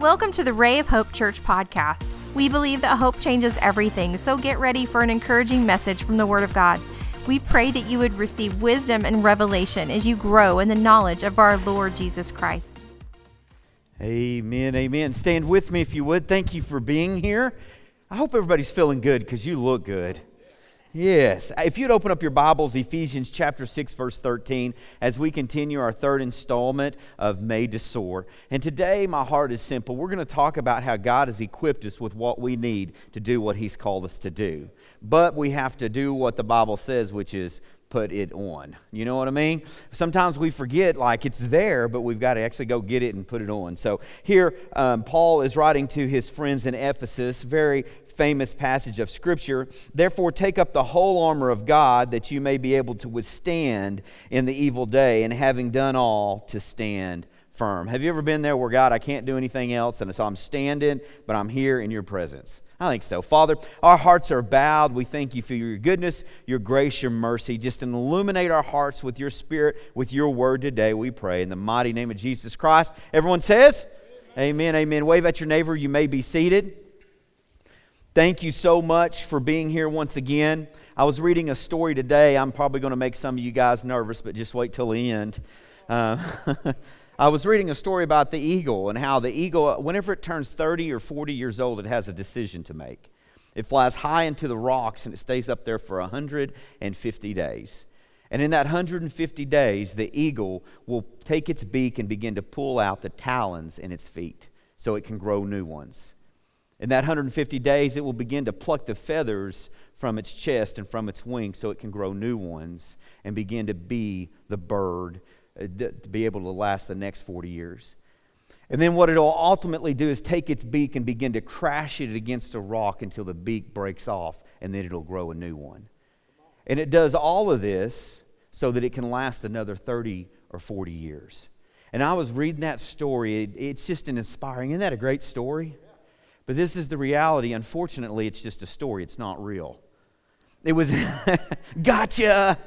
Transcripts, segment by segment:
Welcome to the Ray of Hope Church podcast. We believe that hope changes everything, so get ready for an encouraging message from the Word of God. We pray that you would receive wisdom and revelation as you grow in the knowledge of our Lord Jesus Christ. Amen, amen. Stand with me if you would. Thank you for being here. I hope everybody's feeling good because you look good. Yes. If you'd open up your Bibles, Ephesians chapter 6, verse 13, as we continue our third installment of Made to Soar. And today, my heart is simple. We're going to talk about how God has equipped us with what we need to do what He's called us to do. But we have to do what the Bible says, which is put it on. You know what I mean? Sometimes we forget, like it's there, but we've got to actually go get it and put it on. So here, um, Paul is writing to his friends in Ephesus, very famous passage of Scripture. Therefore, take up the whole armor of God that you may be able to withstand in the evil day, and having done all, to stand firm. Have you ever been there where God, I can't do anything else, and so I'm standing, but I'm here in your presence? I think so. Father, our hearts are bowed. We thank you for your goodness, your grace, your mercy. Just illuminate our hearts with your spirit, with your word today, we pray. In the mighty name of Jesus Christ. Everyone says, Amen, amen. amen. Wave at your neighbor. You may be seated. Thank you so much for being here once again. I was reading a story today. I'm probably going to make some of you guys nervous, but just wait till the end. Uh, I was reading a story about the eagle and how the eagle, whenever it turns 30 or 40 years old, it has a decision to make. It flies high into the rocks and it stays up there for 150 days. And in that 150 days, the eagle will take its beak and begin to pull out the talons in its feet so it can grow new ones. In that 150 days, it will begin to pluck the feathers from its chest and from its wings so it can grow new ones and begin to be the bird uh, to be able to last the next 40 years. And then what it'll ultimately do is take its beak and begin to crash it against a rock until the beak breaks off, and then it'll grow a new one. And it does all of this so that it can last another 30 or 40 years. And I was reading that story. It, it's just an inspiring. Isn't that a great story? But this is the reality. Unfortunately, it's just a story, it's not real. It was, gotcha.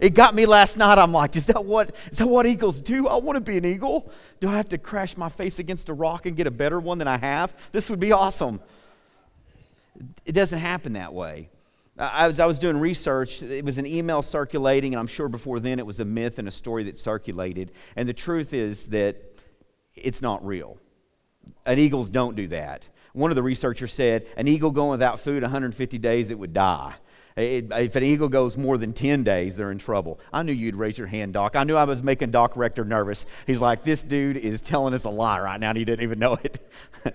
It got me last night. I'm like, is that what is that what eagles do? I want to be an eagle. Do I have to crash my face against a rock and get a better one than I have? This would be awesome. It doesn't happen that way. I was, I was doing research. It was an email circulating, and I'm sure before then it was a myth and a story that circulated. And the truth is that it's not real. And eagles don't do that. One of the researchers said an eagle going without food 150 days, it would die. It, if an eagle goes more than 10 days, they're in trouble. I knew you'd raise your hand, Doc. I knew I was making Doc Rector nervous. He's like, this dude is telling us a lie right now, and he didn't even know it.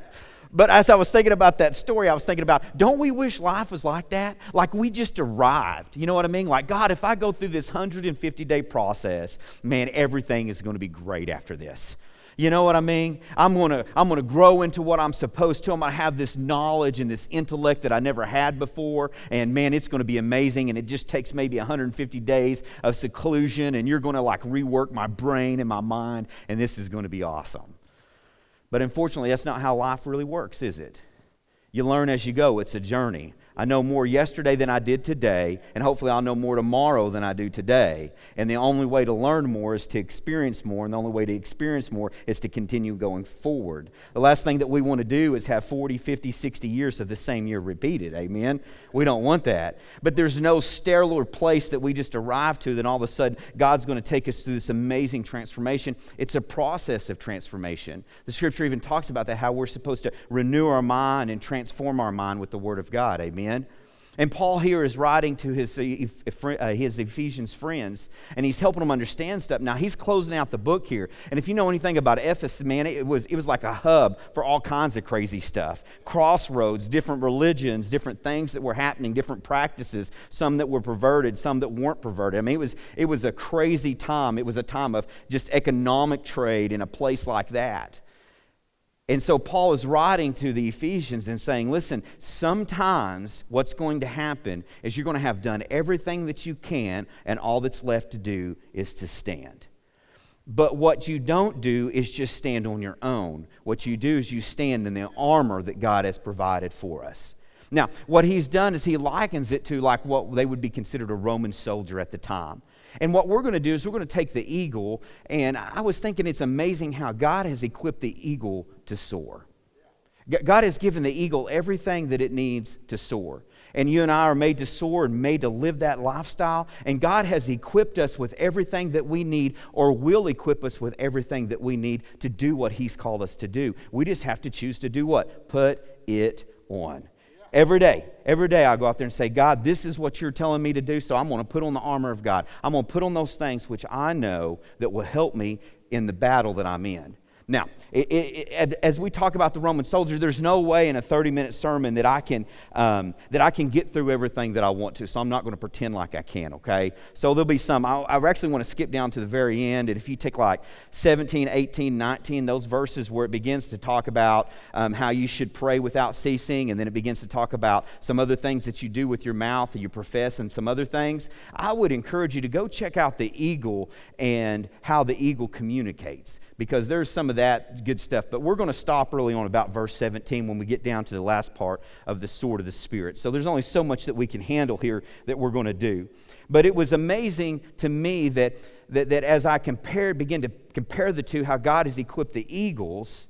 but as I was thinking about that story, I was thinking about, don't we wish life was like that? Like we just arrived. You know what I mean? Like, God, if I go through this 150 day process, man, everything is going to be great after this. You know what I mean? I'm going to I'm going to grow into what I'm supposed to. I'm going to have this knowledge and this intellect that I never had before. And man, it's going to be amazing. And it just takes maybe 150 days of seclusion. And you're going to like rework my brain and my mind. And this is going to be awesome. But unfortunately, that's not how life really works, is it? You learn as you go, it's a journey. I know more yesterday than I did today, and hopefully I'll know more tomorrow than I do today. And the only way to learn more is to experience more, and the only way to experience more is to continue going forward. The last thing that we want to do is have 40, 50, 60 years of the same year repeated. Amen? We don't want that. But there's no sterile place that we just arrive to, then all of a sudden God's going to take us through this amazing transformation. It's a process of transformation. The scripture even talks about that, how we're supposed to renew our mind and transform our mind with the Word of God. Amen? And Paul here is writing to his, uh, his Ephesians friends, and he's helping them understand stuff. Now, he's closing out the book here. And if you know anything about Ephesus, man, it was, it was like a hub for all kinds of crazy stuff crossroads, different religions, different things that were happening, different practices, some that were perverted, some that weren't perverted. I mean, it was, it was a crazy time. It was a time of just economic trade in a place like that. And so Paul is writing to the Ephesians and saying, listen, sometimes what's going to happen is you're going to have done everything that you can, and all that's left to do is to stand. But what you don't do is just stand on your own. What you do is you stand in the armor that God has provided for us. Now, what he's done is he likens it to like what they would be considered a Roman soldier at the time. And what we're going to do is we're going to take the eagle, and I was thinking it's amazing how God has equipped the eagle to soar. God has given the eagle everything that it needs to soar. And you and I are made to soar and made to live that lifestyle. And God has equipped us with everything that we need, or will equip us with everything that we need to do what He's called us to do. We just have to choose to do what? Put it on. Every day, every day I go out there and say, God, this is what you're telling me to do, so I'm going to put on the armor of God. I'm going to put on those things which I know that will help me in the battle that I'm in. Now, it, it, as we talk about the Roman soldier, there's no way in a 30 minute sermon that I, can, um, that I can get through everything that I want to, so I'm not going to pretend like I can, okay? So there'll be some. I, I actually want to skip down to the very end, and if you take like 17, 18, 19, those verses where it begins to talk about um, how you should pray without ceasing, and then it begins to talk about some other things that you do with your mouth that you profess and some other things, I would encourage you to go check out the eagle and how the eagle communicates because there's some of that good stuff. But we're going to stop early on about verse 17 when we get down to the last part of the sword of the Spirit. So there's only so much that we can handle here that we're going to do. But it was amazing to me that, that, that as I compared, begin to compare the two, how God has equipped the eagles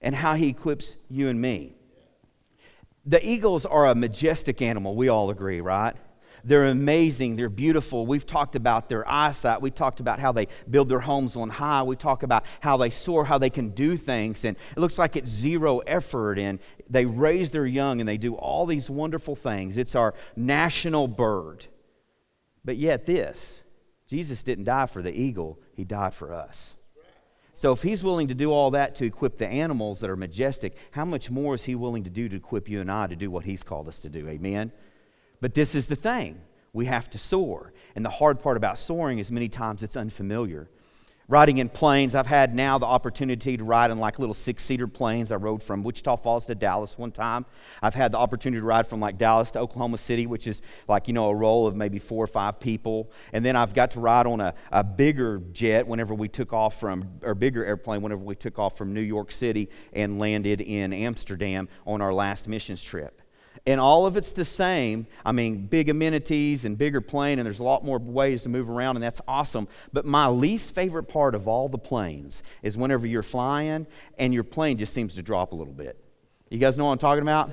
and how he equips you and me. The eagles are a majestic animal, we all agree, right? They're amazing. They're beautiful. We've talked about their eyesight. We talked about how they build their homes on high. We talk about how they soar, how they can do things. And it looks like it's zero effort. And they raise their young and they do all these wonderful things. It's our national bird. But yet, this Jesus didn't die for the eagle, he died for us. So, if he's willing to do all that to equip the animals that are majestic, how much more is he willing to do to equip you and I to do what he's called us to do? Amen? But this is the thing we have to soar. And the hard part about soaring is many times it's unfamiliar. Riding in planes, I've had now the opportunity to ride in like little six seater planes. I rode from Wichita Falls to Dallas one time. I've had the opportunity to ride from like Dallas to Oklahoma City, which is like, you know, a roll of maybe four or five people. And then I've got to ride on a, a bigger jet whenever we took off from, or bigger airplane whenever we took off from New York City and landed in Amsterdam on our last missions trip and all of it's the same. I mean, big amenities and bigger plane, and there's a lot more ways to move around, and that's awesome. But my least favorite part of all the planes is whenever you're flying and your plane just seems to drop a little bit. You guys know what I'm talking about?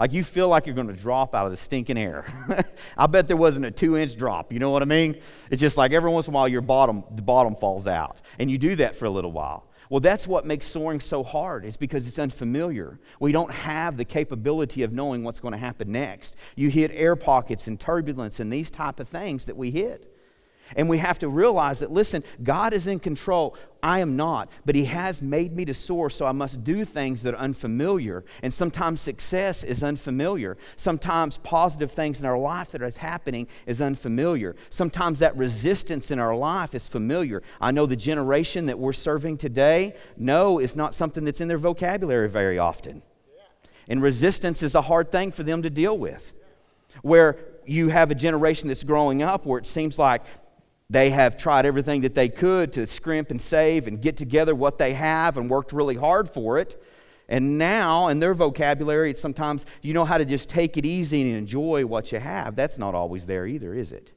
Like you feel like you're going to drop out of the stinking air. I bet there wasn't a two inch drop. You know what I mean? It's just like every once in a while your bottom, the bottom falls out. And you do that for a little while. Well, that's what makes soaring so hard, is because it's unfamiliar. We don't have the capability of knowing what's going to happen next. You hit air pockets and turbulence and these type of things that we hit. And we have to realize that, listen, God is in control. I am not, but He has made me to soar, so I must do things that are unfamiliar. And sometimes success is unfamiliar. Sometimes positive things in our life that is happening is unfamiliar. Sometimes that resistance in our life is familiar. I know the generation that we're serving today, no is not something that's in their vocabulary very often. And resistance is a hard thing for them to deal with. Where you have a generation that's growing up where it seems like they have tried everything that they could to scrimp and save and get together what they have and worked really hard for it. And now, in their vocabulary, it's sometimes you know how to just take it easy and enjoy what you have. That's not always there either, is it?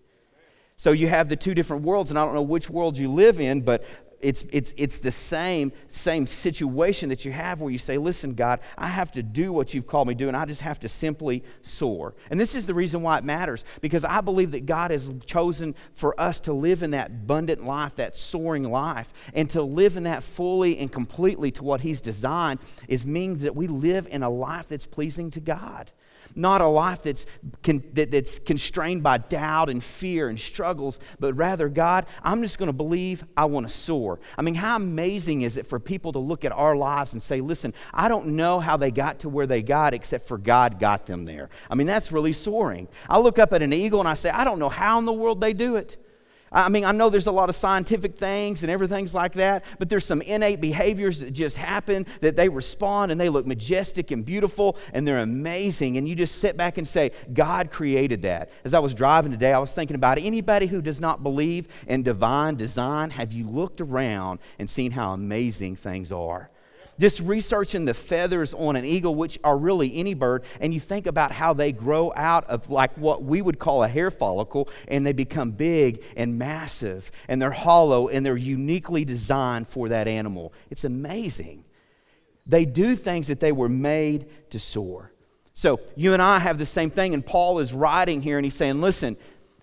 So you have the two different worlds, and I don't know which world you live in, but it's, it's, it's the same, same situation that you have where you say, Listen, God, I have to do what you've called me to do, and I just have to simply soar. And this is the reason why it matters, because I believe that God has chosen for us to live in that abundant life, that soaring life, and to live in that fully and completely to what He's designed is means that we live in a life that's pleasing to God not a life that's, con, that, that's constrained by doubt and fear and struggles, but rather, God, I'm just going to believe I want to soar. I mean, how amazing is it for people to look at our lives and say, listen, I don't know how they got to where they got except for God got them there. I mean, that's really soaring. I look up at an eagle and I say, I don't know how in the world they do it. I mean, I know there's a lot of scientific things and everything's like that, but there's some innate behaviors that just happen that they respond and they look majestic and beautiful and they're amazing. And you just sit back and say, God created that. As I was driving today, I was thinking about anybody who does not believe in divine design, have you looked around and seen how amazing things are? Just researching the feathers on an eagle, which are really any bird, and you think about how they grow out of like what we would call a hair follicle, and they become big and massive, and they're hollow, and they're uniquely designed for that animal. It's amazing. They do things that they were made to soar. So you and I have the same thing, and Paul is writing here and he's saying, listen,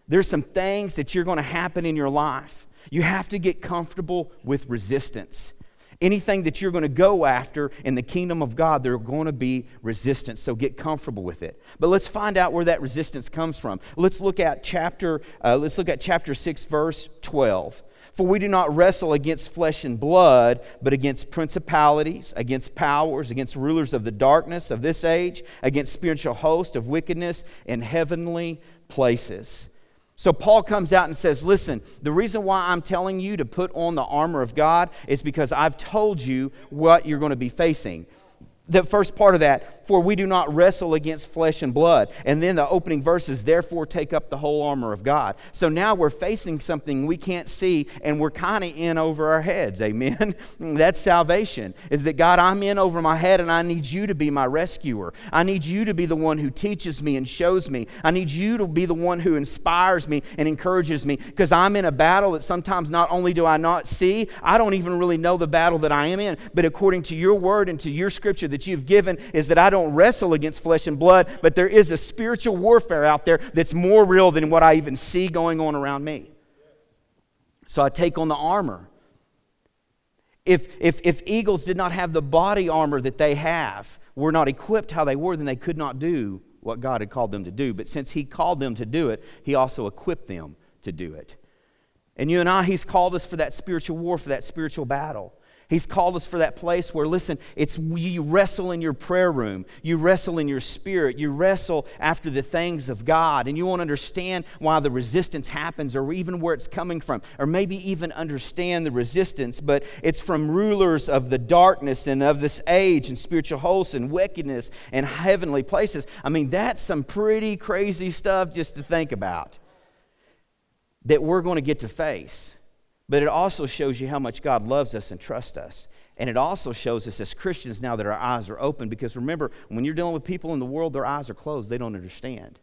there's some things that you're going to happen in your life. You have to get comfortable with resistance. Anything that you're going to go after in the kingdom of God, there are going to be resistance. So get comfortable with it. But let's find out where that resistance comes from. Let's look at chapter. Uh, let's look at chapter six, verse twelve. For we do not wrestle against flesh and blood, but against principalities, against powers, against rulers of the darkness of this age, against spiritual hosts of wickedness in heavenly places. So Paul comes out and says, Listen, the reason why I'm telling you to put on the armor of God is because I've told you what you're going to be facing the first part of that, for we do not wrestle against flesh and blood. And then the opening verses, therefore take up the whole armor of God. So now we're facing something we can't see and we're kind of in over our heads. Amen. That's salvation. Is that God, I'm in over my head and I need you to be my rescuer. I need you to be the one who teaches me and shows me. I need you to be the one who inspires me and encourages me because I'm in a battle that sometimes not only do I not see, I don't even really know the battle that I am in, but according to your word and to your scripture, that you've given is that I don't wrestle against flesh and blood, but there is a spiritual warfare out there that's more real than what I even see going on around me. So I take on the armor. If, if, if eagles did not have the body armor that they have, were not equipped how they were, then they could not do what God had called them to do. But since He called them to do it, He also equipped them to do it. And you and I, He's called us for that spiritual war, for that spiritual battle. He's called us for that place where, listen, it's you wrestle in your prayer room, you wrestle in your spirit, you wrestle after the things of God, and you won't understand why the resistance happens or even where it's coming from, or maybe even understand the resistance, but it's from rulers of the darkness and of this age and spiritual hosts and wickedness and heavenly places. I mean, that's some pretty crazy stuff just to think about that we're going to get to face. But it also shows you how much God loves us and trusts us. And it also shows us as Christians now that our eyes are open because remember, when you're dealing with people in the world, their eyes are closed. They don't understand.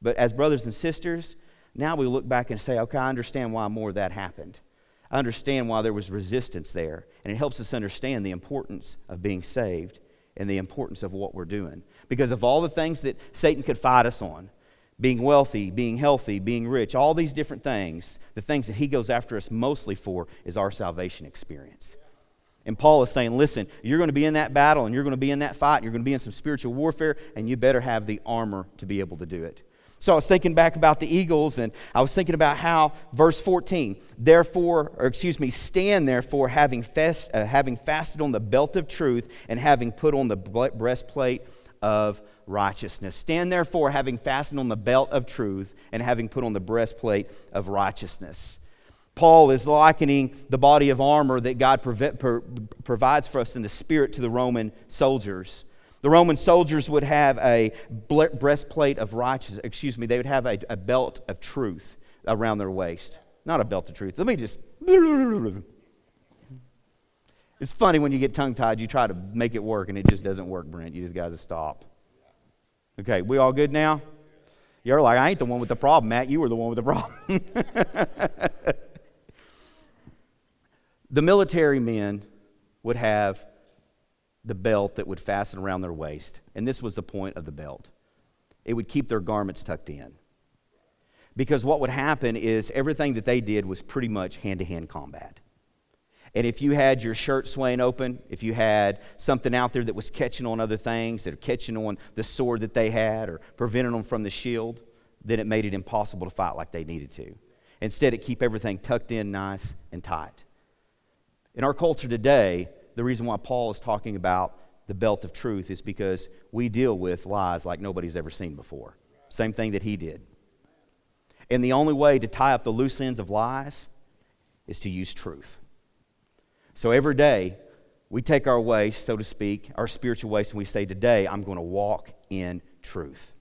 But as brothers and sisters, now we look back and say, okay, I understand why more of that happened. I understand why there was resistance there. And it helps us understand the importance of being saved and the importance of what we're doing. Because of all the things that Satan could fight us on, being wealthy, being healthy, being rich, all these different things, the things that he goes after us mostly for is our salvation experience. And Paul is saying, listen, you're going to be in that battle and you're going to be in that fight and you're going to be in some spiritual warfare and you better have the armor to be able to do it. So I was thinking back about the eagles and I was thinking about how, verse 14, therefore, or excuse me, stand therefore, having, fast, uh, having fasted on the belt of truth and having put on the breastplate of righteousness. Stand therefore, having fastened on the belt of truth and having put on the breastplate of righteousness. Paul is likening the body of armor that God provides for us in the spirit to the Roman soldiers. The Roman soldiers would have a breastplate of righteousness, excuse me, they would have a, a belt of truth around their waist. Not a belt of truth. Let me just. It's funny when you get tongue tied, you try to make it work and it just doesn't work, Brent. You just got to stop. Okay, we all good now? You're like, I ain't the one with the problem, Matt. You were the one with the problem. the military men would have the belt that would fasten around their waist, and this was the point of the belt. It would keep their garments tucked in. Because what would happen is everything that they did was pretty much hand to hand combat. And if you had your shirt swaying open, if you had something out there that was catching on other things, that are catching on the sword that they had or preventing them from the shield, then it made it impossible to fight like they needed to. Instead, it keep everything tucked in nice and tight. In our culture today, the reason why Paul is talking about the belt of truth is because we deal with lies like nobody's ever seen before. Same thing that he did. And the only way to tie up the loose ends of lies is to use truth. So every day, we take our waist, so to speak, our spiritual waist, and we say, Today, I'm going to walk in truth.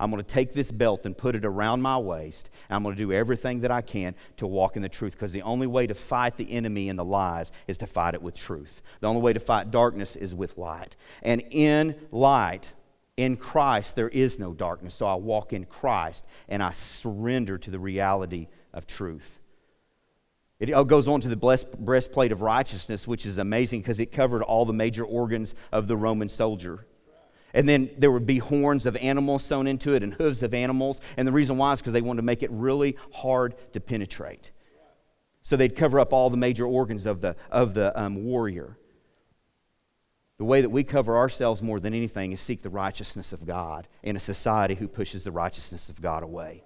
I'm going to take this belt and put it around my waist. And I'm going to do everything that I can to walk in the truth because the only way to fight the enemy and the lies is to fight it with truth. The only way to fight darkness is with light. And in light, in Christ, there is no darkness. So I walk in Christ and I surrender to the reality of truth. It goes on to the breastplate of righteousness, which is amazing because it covered all the major organs of the Roman soldier. And then there would be horns of animals sewn into it and hooves of animals. And the reason why is because they wanted to make it really hard to penetrate. So they'd cover up all the major organs of the, of the um, warrior. The way that we cover ourselves more than anything is seek the righteousness of God in a society who pushes the righteousness of God away.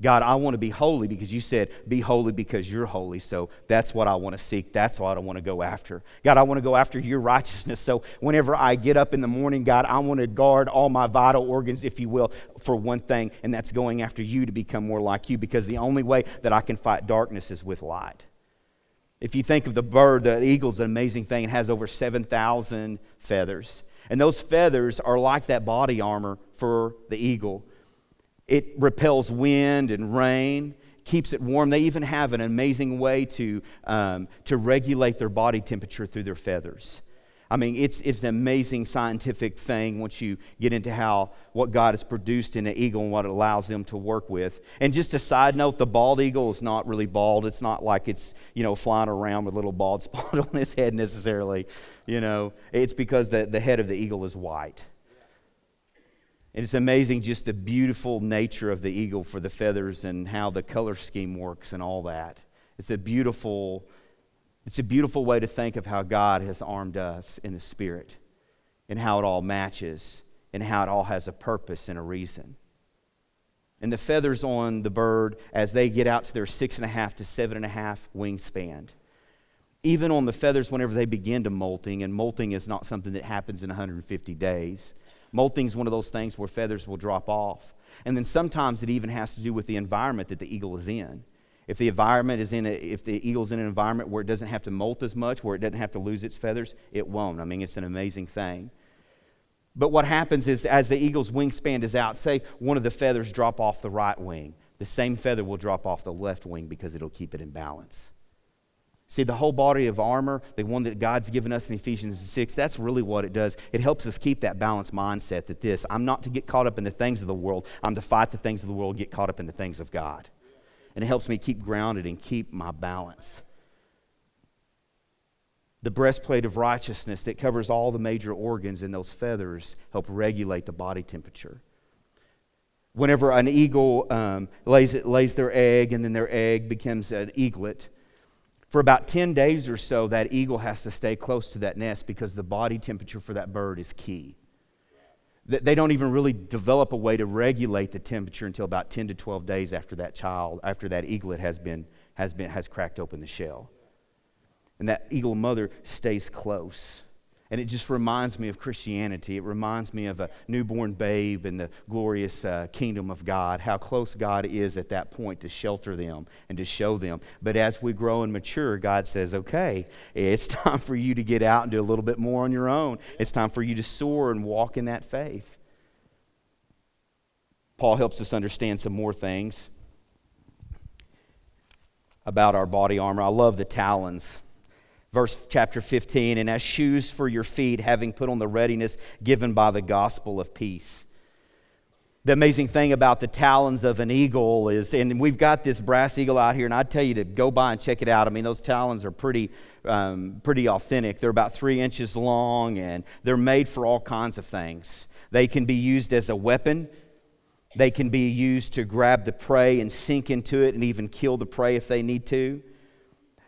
God, I want to be holy because you said, be holy because you're holy. So that's what I want to seek. That's what I want to go after. God, I want to go after your righteousness. So whenever I get up in the morning, God, I want to guard all my vital organs, if you will, for one thing, and that's going after you to become more like you because the only way that I can fight darkness is with light. If you think of the bird, the eagle's an amazing thing. It has over 7,000 feathers. And those feathers are like that body armor for the eagle it repels wind and rain, keeps it warm. They even have an amazing way to, um, to regulate their body temperature through their feathers. I mean, it's, it's an amazing scientific thing once you get into how what God has produced in an eagle and what it allows them to work with. And just a side note, the bald eagle is not really bald. It's not like it's, you know, flying around with a little bald spot on its head necessarily. You know, it's because the, the head of the eagle is white. And it's amazing just the beautiful nature of the eagle for the feathers and how the color scheme works and all that. It's a beautiful, it's a beautiful way to think of how God has armed us in the spirit and how it all matches and how it all has a purpose and a reason. And the feathers on the bird as they get out to their six and a half to seven and a half wingspan. Even on the feathers, whenever they begin to molting, and molting is not something that happens in 150 days Molting is one of those things where feathers will drop off. And then sometimes it even has to do with the environment that the eagle is in. If the environment is in a, if the eagle's in an environment where it doesn't have to molt as much, where it doesn't have to lose its feathers, it won't. I mean, it's an amazing thing. But what happens is as the eagle's wingspan is out, say one of the feathers drop off the right wing, the same feather will drop off the left wing because it'll keep it in balance. See, the whole body of armor, the one that God's given us in Ephesians 6, that's really what it does. It helps us keep that balanced mindset that this, I'm not to get caught up in the things of the world, I'm to fight the things of the world, get caught up in the things of God. And it helps me keep grounded and keep my balance. The breastplate of righteousness that covers all the major organs and those feathers help regulate the body temperature. Whenever an eagle um, lays, lays their egg and then their egg becomes an eaglet, for about 10 days or so, that eagle has to stay close to that nest because the body temperature for that bird is key. They don't even really develop a way to regulate the temperature until about 10 to 12 days after that child, after that eaglet has, been, has, been, has cracked open the shell. And that eagle mother stays close. And it just reminds me of Christianity. It reminds me of a newborn babe in the glorious uh, kingdom of God, how close God is at that point to shelter them and to show them. But as we grow and mature, God says, okay, it's time for you to get out and do a little bit more on your own. It's time for you to soar and walk in that faith. Paul helps us understand some more things about our body armor. I love the talons verse chapter 15 and as shoes for your feet having put on the readiness given by the gospel of peace. The amazing thing about the talons of an eagle is and we've got this brass eagle out here and i'd tell you to go by and check it out. I mean those talons are pretty um, pretty authentic. They're about three inches long and they're made for all kinds of things. They can be used as a weapon. They can be used to grab the prey and sink into it and even kill the prey if they need to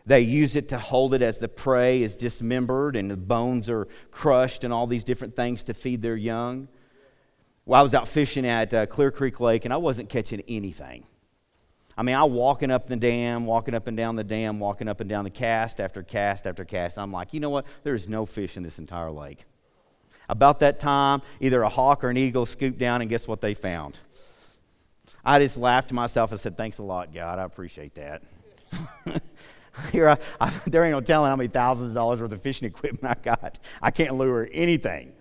they use it to hold it as the prey is dismembered and the bones are crushed and all these different things to feed their young. Well, I was out fishing at uh, Clear Creek Lake and I wasn't catching anything. I mean, I'm walking up the dam, walking up and down the dam, walking up and down the cast after cast after cast. I'm like, you know what? There's no fish in this entire lake. About that time, either a hawk or an eagle scooped down, and guess what they found? I just laughed to myself and said, Thanks a lot, God. I appreciate that. Here, I, I, there ain't no telling how many thousands of dollars worth of fishing equipment I got. I can't lure anything.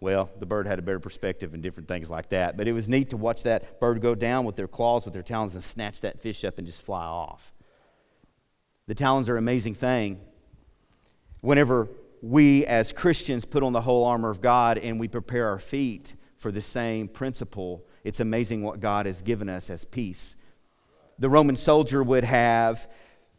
Well, the bird had a better perspective and different things like that. But it was neat to watch that bird go down with their claws, with their talons, and snatch that fish up and just fly off. The talons are an amazing thing. Whenever we as Christians put on the whole armor of God and we prepare our feet for the same principle, it's amazing what God has given us as peace. The Roman soldier would have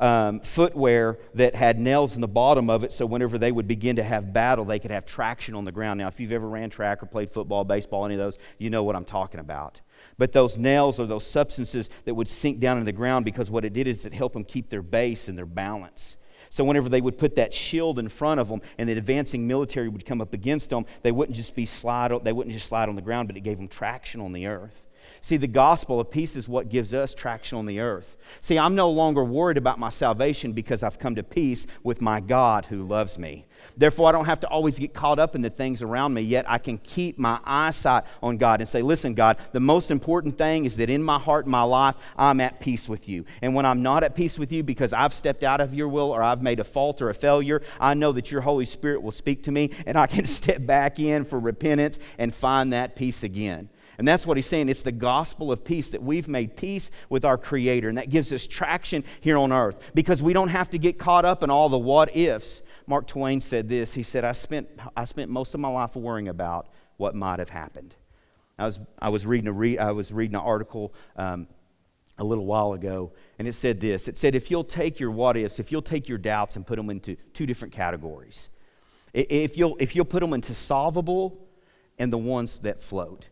um, footwear that had nails in the bottom of it, so whenever they would begin to have battle, they could have traction on the ground. Now, if you've ever ran track or played football, baseball, any of those, you know what I'm talking about. But those nails are those substances that would sink down in the ground because what it did is it helped them keep their base and their balance. So whenever they would put that shield in front of them and the advancing military would come up against them, they wouldn't just be slide, they wouldn't just slide on the ground, but it gave them traction on the earth. See, the gospel of peace is what gives us traction on the earth. See, I'm no longer worried about my salvation because I've come to peace with my God who loves me. Therefore, I don't have to always get caught up in the things around me, yet I can keep my eyesight on God and say, Listen, God, the most important thing is that in my heart and my life, I'm at peace with you. And when I'm not at peace with you because I've stepped out of your will or I've made a fault or a failure, I know that your Holy Spirit will speak to me and I can step back in for repentance and find that peace again. And that's what he's saying. It's the gospel of peace that we've made peace with our Creator. And that gives us traction here on earth because we don't have to get caught up in all the what ifs. Mark Twain said this He said, I spent, I spent most of my life worrying about what might have happened. I was, I was, reading, a re, I was reading an article um, a little while ago, and it said this It said, if you'll take your what ifs, if you'll take your doubts and put them into two different categories, if you'll, if you'll put them into solvable and the ones that float.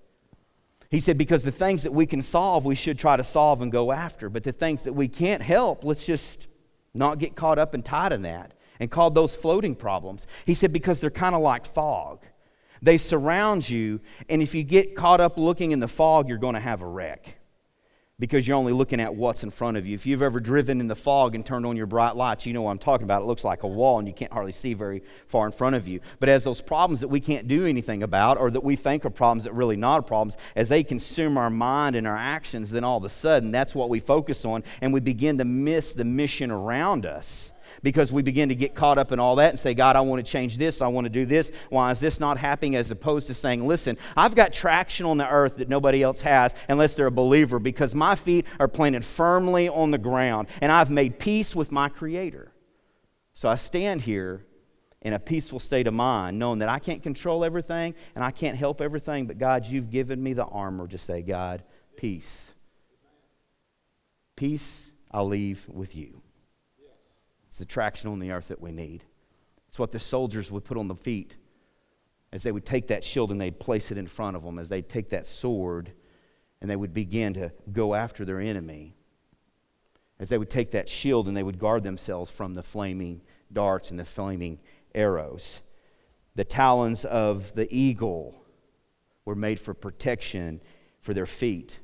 He said, because the things that we can solve, we should try to solve and go after. But the things that we can't help, let's just not get caught up and tied in that and call those floating problems. He said, because they're kind of like fog. They surround you, and if you get caught up looking in the fog, you're going to have a wreck because you're only looking at what's in front of you. If you've ever driven in the fog and turned on your bright lights, you know what I'm talking about. It looks like a wall and you can't hardly see very far in front of you. But as those problems that we can't do anything about or that we think are problems that really not problems, as they consume our mind and our actions, then all of a sudden that's what we focus on and we begin to miss the mission around us because we begin to get caught up in all that and say, God, I want to change this. I want to do this. Why is this not happening? As opposed to saying, listen, I've got traction on the earth that nobody else has unless they're a believer because my feet are planted firmly on the ground and I've made peace with my Creator. So I stand here in a peaceful state of mind, knowing that I can't control everything and I can't help everything, but God, you've given me the armor to say, God, peace. Peace I'll leave with you. It's the traction on the earth that we need. It's what the soldiers would put on the feet as they would take that shield and they'd place it in front of them, as they'd take that sword and they would begin to go after their enemy. As they would take that shield and they would guard themselves from the flaming darts and the flaming arrows. The talons of the eagle were made for protection for their feet.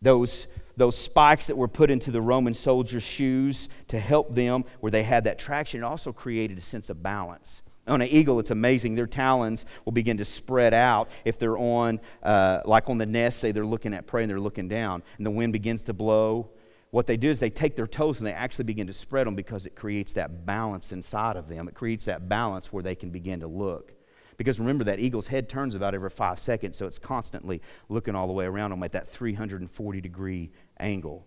Those those spikes that were put into the Roman soldiers' shoes to help them where they had that traction. It also created a sense of balance. On an eagle, it's amazing. Their talons will begin to spread out if they're on, uh, like on the nest, say they're looking at prey and they're looking down, and the wind begins to blow. What they do is they take their toes and they actually begin to spread them because it creates that balance inside of them. It creates that balance where they can begin to look. Because remember, that eagle's head turns about every five seconds, so it's constantly looking all the way around them at that 340 degree angle.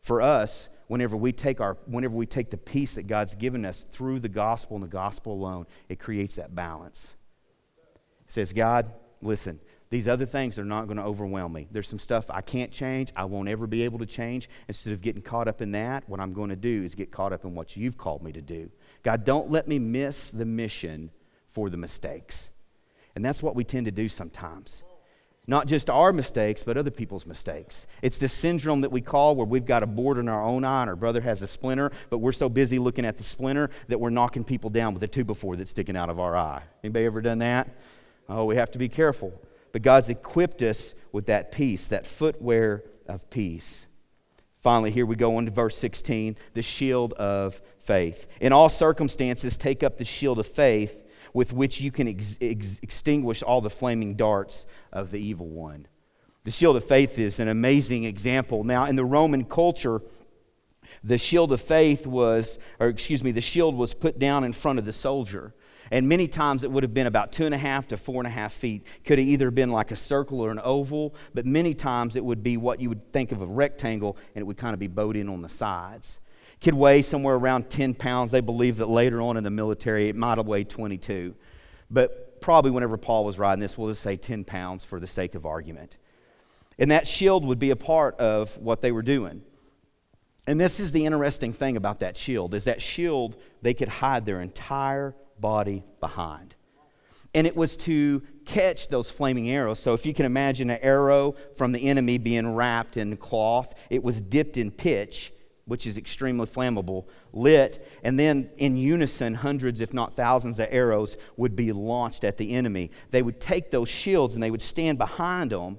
For us, whenever we take our whenever we take the peace that God's given us through the gospel and the gospel alone, it creates that balance. It says, God, listen, these other things are not going to overwhelm me. There's some stuff I can't change, I won't ever be able to change. Instead of getting caught up in that, what I'm going to do is get caught up in what you've called me to do. God, don't let me miss the mission for the mistakes. And that's what we tend to do sometimes. Not just our mistakes, but other people's mistakes. It's this syndrome that we call where we've got a board in our own eye our brother has a splinter, but we're so busy looking at the splinter that we're knocking people down with a two before that's sticking out of our eye. Anybody ever done that? Oh, we have to be careful. But God's equipped us with that peace, that footwear of peace. Finally, here we go on to verse 16 the shield of faith. In all circumstances, take up the shield of faith with which you can ex- ex- extinguish all the flaming darts of the evil one. The shield of faith is an amazing example. Now, in the Roman culture, the shield of faith was, or excuse me, the shield was put down in front of the soldier. And many times it would have been about two and a half to four and a half feet. Could have either been like a circle or an oval, but many times it would be what you would think of a rectangle and it would kind of be bowed in on the sides could weigh somewhere around 10 pounds. They believe that later on in the military it might have weighed 22. But probably whenever Paul was writing this, we'll just say 10 pounds for the sake of argument. And that shield would be a part of what they were doing. And this is the interesting thing about that shield is that shield they could hide their entire body behind. And it was to catch those flaming arrows. So if you can imagine an arrow from the enemy being wrapped in cloth, it was dipped in pitch, which is extremely flammable, lit, and then in unison, hundreds, if not thousands, of arrows would be launched at the enemy. They would take those shields and they would stand behind them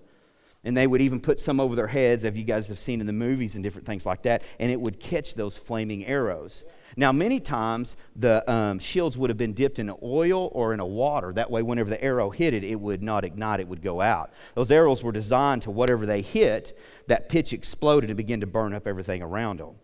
and they would even put some over their heads, as you guys have seen in the movies and different things like that, and it would catch those flaming arrows. Now, many times the um, shields would have been dipped in oil or in a water. That way, whenever the arrow hit it, it would not ignite, it would go out. Those arrows were designed to whatever they hit, that pitch exploded and began to burn up everything around them.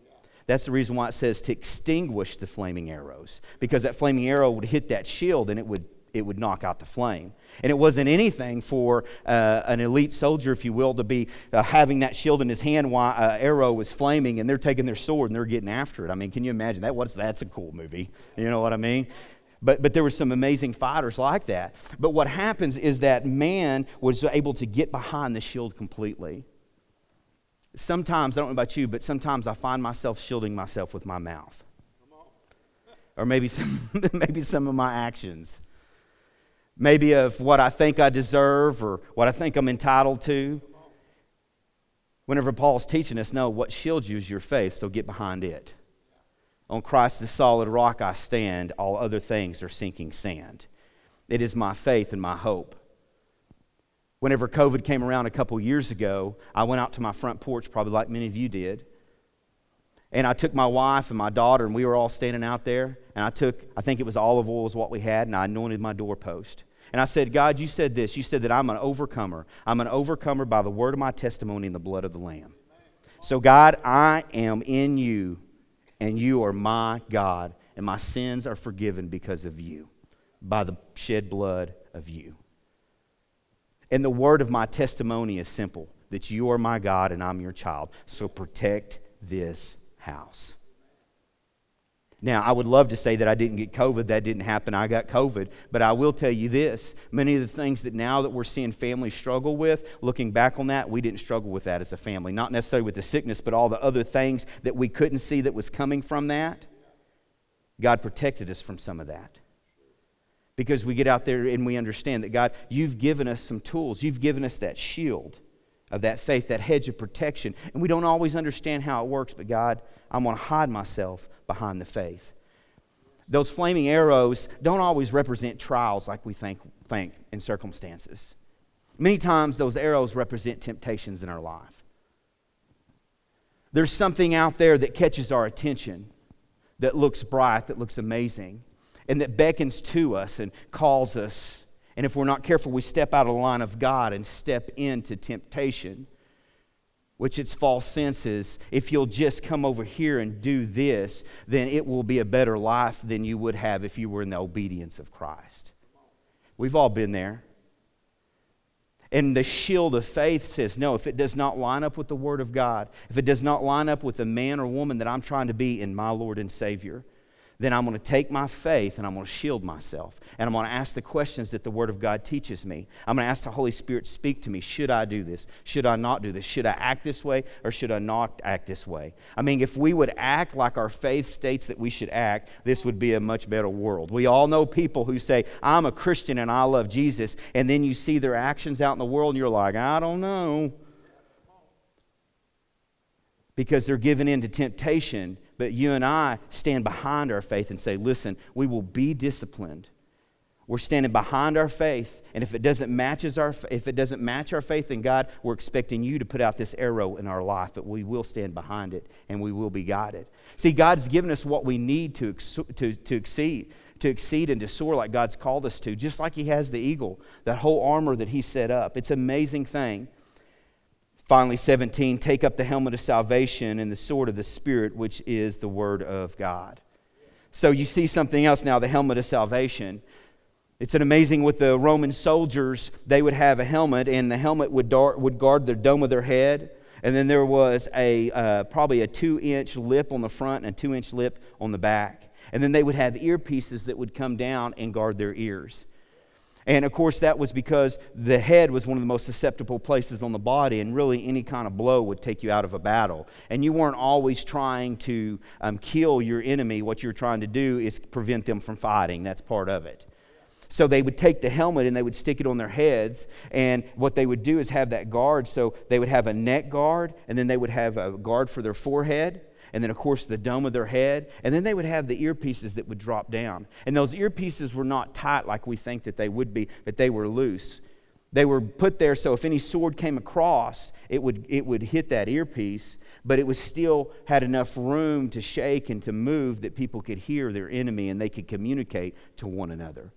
That's the reason why it says to extinguish the flaming arrows, because that flaming arrow would hit that shield and it would it would knock out the flame. And it wasn't anything for uh, an elite soldier, if you will, to be uh, having that shield in his hand while uh, arrow was flaming and they're taking their sword and they're getting after it. I mean, can you imagine that? What's, that's a cool movie. You know what I mean? But, but there were some amazing fighters like that. But what happens is that man was able to get behind the shield completely. Sometimes, I don't know about you, but sometimes I find myself shielding myself with my mouth. Or maybe some, maybe some of my actions maybe of what I think I deserve or what I think I'm entitled to. Whenever Paul's teaching us, no, what shields you is your faith, so get behind it. On Christ, the solid rock, I stand. All other things are sinking sand. It is my faith and my hope. Whenever COVID came around a couple years ago, I went out to my front porch, probably like many of you did. And I took my wife and my daughter, and we were all standing out there. And I took, I think it was olive oil, is what we had, and I anointed my doorpost. And I said, God, you said this. You said that I'm an overcomer. I'm an overcomer by the word of my testimony and the blood of the Lamb. So, God, I am in you, and you are my God, and my sins are forgiven because of you, by the shed blood of you. And the word of my testimony is simple that you are my God and I'm your child. So protect this house. Now, I would love to say that I didn't get COVID. That didn't happen. I got COVID. But I will tell you this many of the things that now that we're seeing families struggle with, looking back on that, we didn't struggle with that as a family. Not necessarily with the sickness, but all the other things that we couldn't see that was coming from that. God protected us from some of that. Because we get out there and we understand that, God, you've given us some tools. You've given us that shield of that faith, that hedge of protection. And we don't always understand how it works, but God, I'm going to hide myself behind the faith. Those flaming arrows don't always represent trials like we think, think in circumstances. Many times, those arrows represent temptations in our life. There's something out there that catches our attention, that looks bright, that looks amazing, and that beckons to us and calls us and if we're not careful, we step out of the line of God and step into temptation, which its false senses. If you'll just come over here and do this, then it will be a better life than you would have if you were in the obedience of Christ. We've all been there. And the shield of faith says, no, if it does not line up with the Word of God, if it does not line up with the man or woman that I'm trying to be in my Lord and Savior, then I'm going to take my faith and I'm going to shield myself. And I'm going to ask the questions that the Word of God teaches me. I'm going to ask the Holy Spirit, speak to me. Should I do this? Should I not do this? Should I act this way or should I not act this way? I mean, if we would act like our faith states that we should act, this would be a much better world. We all know people who say, I'm a Christian and I love Jesus. And then you see their actions out in the world and you're like, I don't know. Because they're given in to temptation but you and I stand behind our faith and say, listen, we will be disciplined. We're standing behind our faith, and if it doesn't matches our if it doesn't match our faith in God, we're expecting you to put out this arrow in our life, but we will stand behind it and we will be guided. See, God's given us what we need to to to exceed, to exceed and to soar like God's called us to, just like He has the eagle, that whole armor that He set up. It's an amazing thing. Finally, 17, take up the helmet of salvation and the sword of the Spirit, which is the Word of God. So you see something else now the helmet of salvation. It's an amazing with the Roman soldiers, they would have a helmet, and the helmet would, would guard the dome of their head. And then there was a uh, probably a two inch lip on the front and a two inch lip on the back. And then they would have earpieces that would come down and guard their ears. And of course, that was because the head was one of the most susceptible places on the body, and really any kind of blow would take you out of a battle. And you weren't always trying to um, kill your enemy. What you're trying to do is prevent them from fighting. That's part of it. So they would take the helmet and they would stick it on their heads. And what they would do is have that guard. So they would have a neck guard, and then they would have a guard for their forehead and then, of course, the dome of their head. And then they would have the earpieces that would drop down. And those earpieces were not tight like we think that they would be, but they were loose. They were put there so if any sword came across, it would, it would hit that earpiece, but it was still had enough room to shake and to move that people could hear their enemy and they could communicate to one another.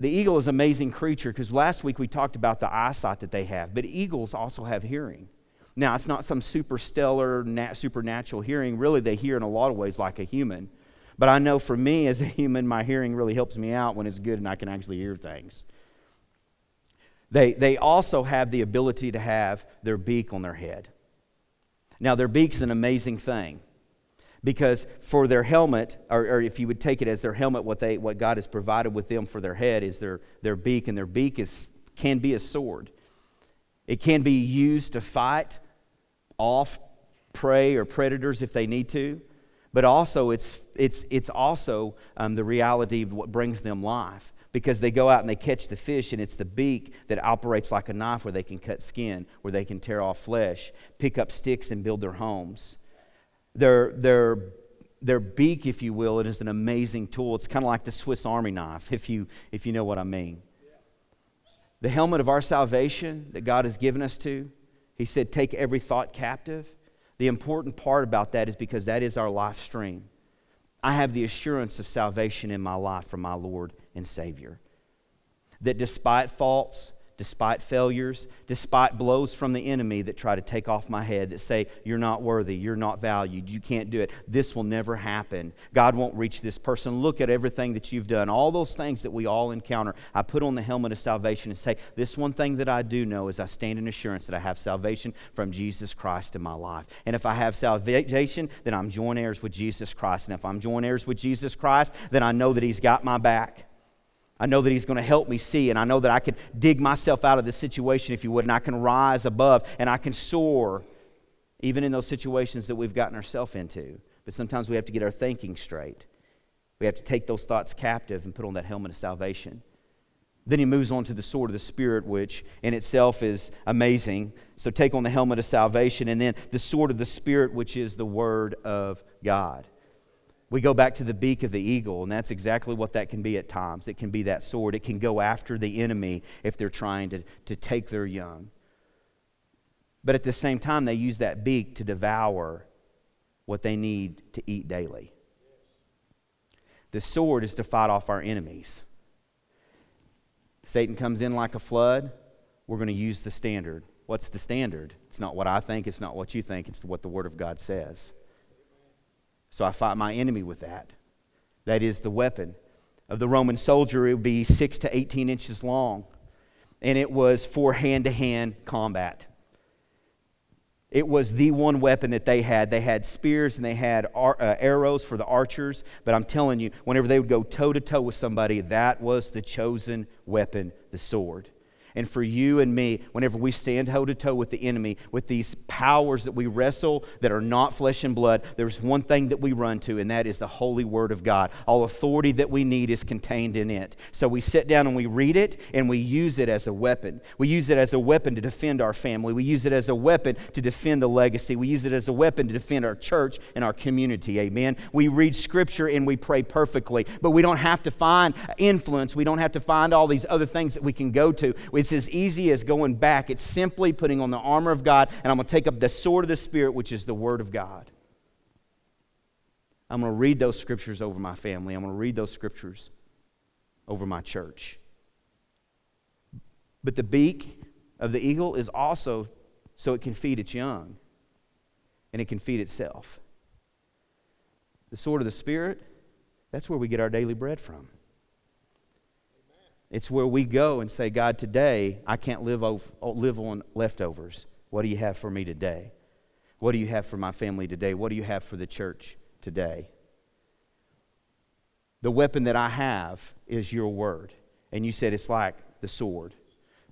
The eagle is an amazing creature because last week we talked about the eyesight that they have, but eagles also have hearing. Now, it's not some super stellar, nat- supernatural hearing. Really, they hear in a lot of ways like a human. But I know for me as a human, my hearing really helps me out when it's good and I can actually hear things. They, they also have the ability to have their beak on their head. Now, their beak's an amazing thing because for their helmet, or, or, if you would take it as their helmet, what, they, what God has provided with them for their head is their, their beak, and their beak is, can be a sword. It can be used to fight off prey or predators if they need to, but also it's, it's, it's also um, the reality of what brings them life because they go out and they catch the fish and it's the beak that operates like a knife where they can cut skin, where they can tear off flesh, pick up sticks and build their homes. Their, their, their beak, if you will, it is an amazing tool. It's kind of like the Swiss Army knife, if you, if you know what I mean. The helmet of our salvation that God has given us to, he said, Take every thought captive. The important part about that is because that is our life stream. I have the assurance of salvation in my life from my Lord and Savior. That despite faults, despite failures, despite blows from the enemy that try to take off my head, that say, You're not worthy, you're not valued, you can't do it. This will never happen. God won't reach this person. Look at everything that you've done. All those things that we all encounter. I put on the helmet of salvation and say, This one thing that I do know is I stand in assurance that I have salvation from Jesus Christ in my life. And if I have salvation, then I'm joint heirs with Jesus Christ. And if I'm joint heirs with Jesus Christ, then I know that He's got my back. I know that He's going to help me see, and I know that I can dig myself out of this situation, if you would, and I can rise above and I can soar, even in those situations that we've gotten ourselves into. But sometimes we have to get our thinking straight. We have to take those thoughts captive and put on that helmet of salvation. Then he moves on to the sword of the Spirit, which in itself is amazing. So take on the helmet of salvation, and then the sword of the Spirit, which is the Word of God. We go back to the beak of the eagle, and that's exactly what that can be at times. It can be that sword. It can go after the enemy if they're trying to, to take their young. But at the same time, they use that beak to devour what they need to eat daily. The sword is to fight off our enemies. Satan comes in like a flood, we're going to use the standard. What's the standard? It's not what I think, it's not what you think, it's what the Word of God says. So I fight my enemy with that. That is the weapon. Of the Roman soldier, it would be 6 to 18 inches long, and it was for hand to hand combat. It was the one weapon that they had. They had spears and they had ar- uh, arrows for the archers, but I'm telling you, whenever they would go toe to toe with somebody, that was the chosen weapon, the sword and for you and me whenever we stand toe to toe with the enemy, with these powers that we wrestle that are not flesh and blood. There's one thing that we run to, and that is the holy word of God. All authority that we need is contained in it. So we sit down and we read it, and we use it as a weapon. We use it as a weapon to defend our family. We use it as a weapon to defend the legacy. We use it as a weapon to defend our church and our community. Amen. We read scripture and we pray perfectly, but we don't have to find influence. We don't have to find all these other things that we can go to. We it's as easy as going back. It's simply putting on the armor of God, and I'm going to take up the sword of the Spirit, which is the Word of God. I'm going to read those scriptures over my family. I'm going to read those scriptures over my church. But the beak of the eagle is also so it can feed its young and it can feed itself. The sword of the Spirit, that's where we get our daily bread from. It's where we go and say, God, today I can't live, live on leftovers. What do you have for me today? What do you have for my family today? What do you have for the church today? the weapon that I have is your word. And you said it's like the sword.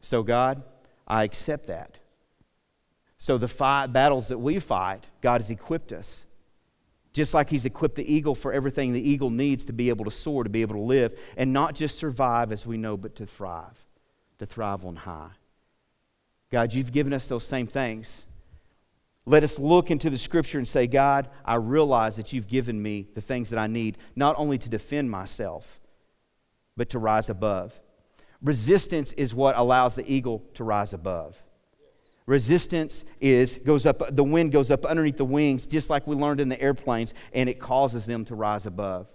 So, God, I accept that. So, the fight, battles that we fight, God has equipped us. Just like He's equipped the eagle for everything the eagle needs to be able to soar, to be able to live, and not just survive as we know, but to thrive, to thrive on high. God, you've given us those same things. Let us look into the scripture and say, God, I realize that you've given me the things that I need, not only to defend myself, but to rise above. Resistance is what allows the eagle to rise above. Resistance is goes up the wind goes up underneath the wings just like we learned in the airplanes and it causes them to rise above.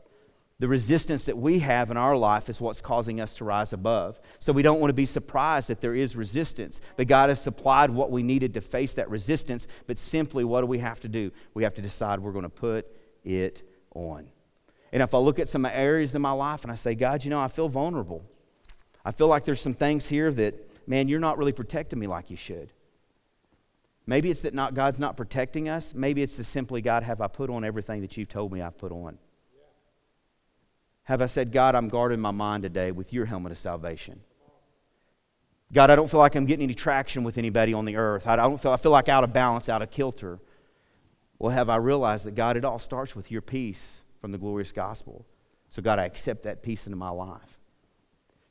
The resistance that we have in our life is what's causing us to rise above. So we don't want to be surprised that there is resistance. But God has supplied what we needed to face that resistance. But simply, what do we have to do? We have to decide we're going to put it on. And if I look at some areas in my life and I say, God, you know, I feel vulnerable. I feel like there's some things here that, man, you're not really protecting me like you should. Maybe it's that not, God's not protecting us. Maybe it's just simply, God, have I put on everything that you've told me I've put on? Have I said, God, I'm guarding my mind today with your helmet of salvation? God, I don't feel like I'm getting any traction with anybody on the earth. I don't feel, I feel like out of balance, out of kilter. Well, have I realized that, God, it all starts with your peace from the glorious gospel. So, God, I accept that peace into my life.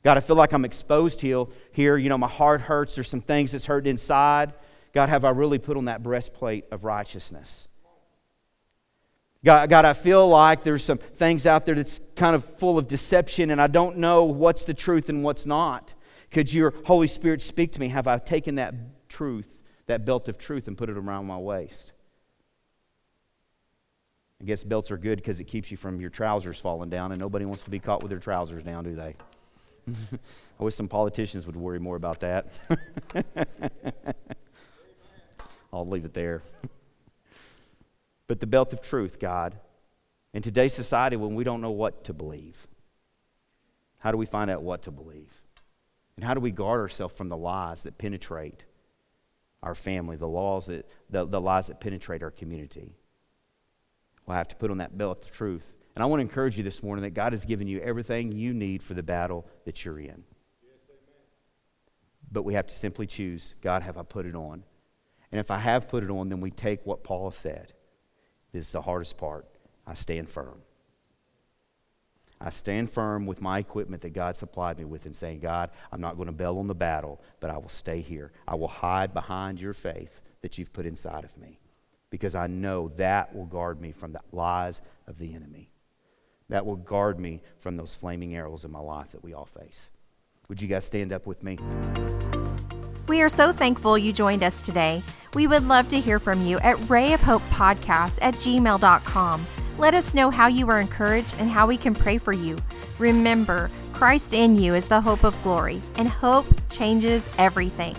God, I feel like I'm exposed here. You know, my heart hurts. There's some things that's hurting inside. God, have I really put on that breastplate of righteousness? God, God, I feel like there's some things out there that's kind of full of deception, and I don't know what's the truth and what's not. Could your Holy Spirit speak to me? Have I taken that truth, that belt of truth, and put it around my waist? I guess belts are good because it keeps you from your trousers falling down, and nobody wants to be caught with their trousers down, do they? I wish some politicians would worry more about that. I'll leave it there. but the belt of truth, God. In today's society, when we don't know what to believe, how do we find out what to believe? And how do we guard ourselves from the lies that penetrate our family, the laws that the, the lies that penetrate our community? Well, I have to put on that belt of truth. And I want to encourage you this morning that God has given you everything you need for the battle that you're in. but we have to simply choose God, have I put it on? And if I have put it on, then we take what Paul said this is the hardest part. I stand firm. I stand firm with my equipment that God supplied me with and saying, God, I'm not going to bail on the battle, but I will stay here. I will hide behind your faith that you've put inside of me because I know that will guard me from the lies of the enemy. That will guard me from those flaming arrows in my life that we all face. Would you guys stand up with me? We are so thankful you joined us today. We would love to hear from you at rayofhopepodcast at gmail.com. Let us know how you were encouraged and how we can pray for you. Remember, Christ in you is the hope of glory, and hope changes everything.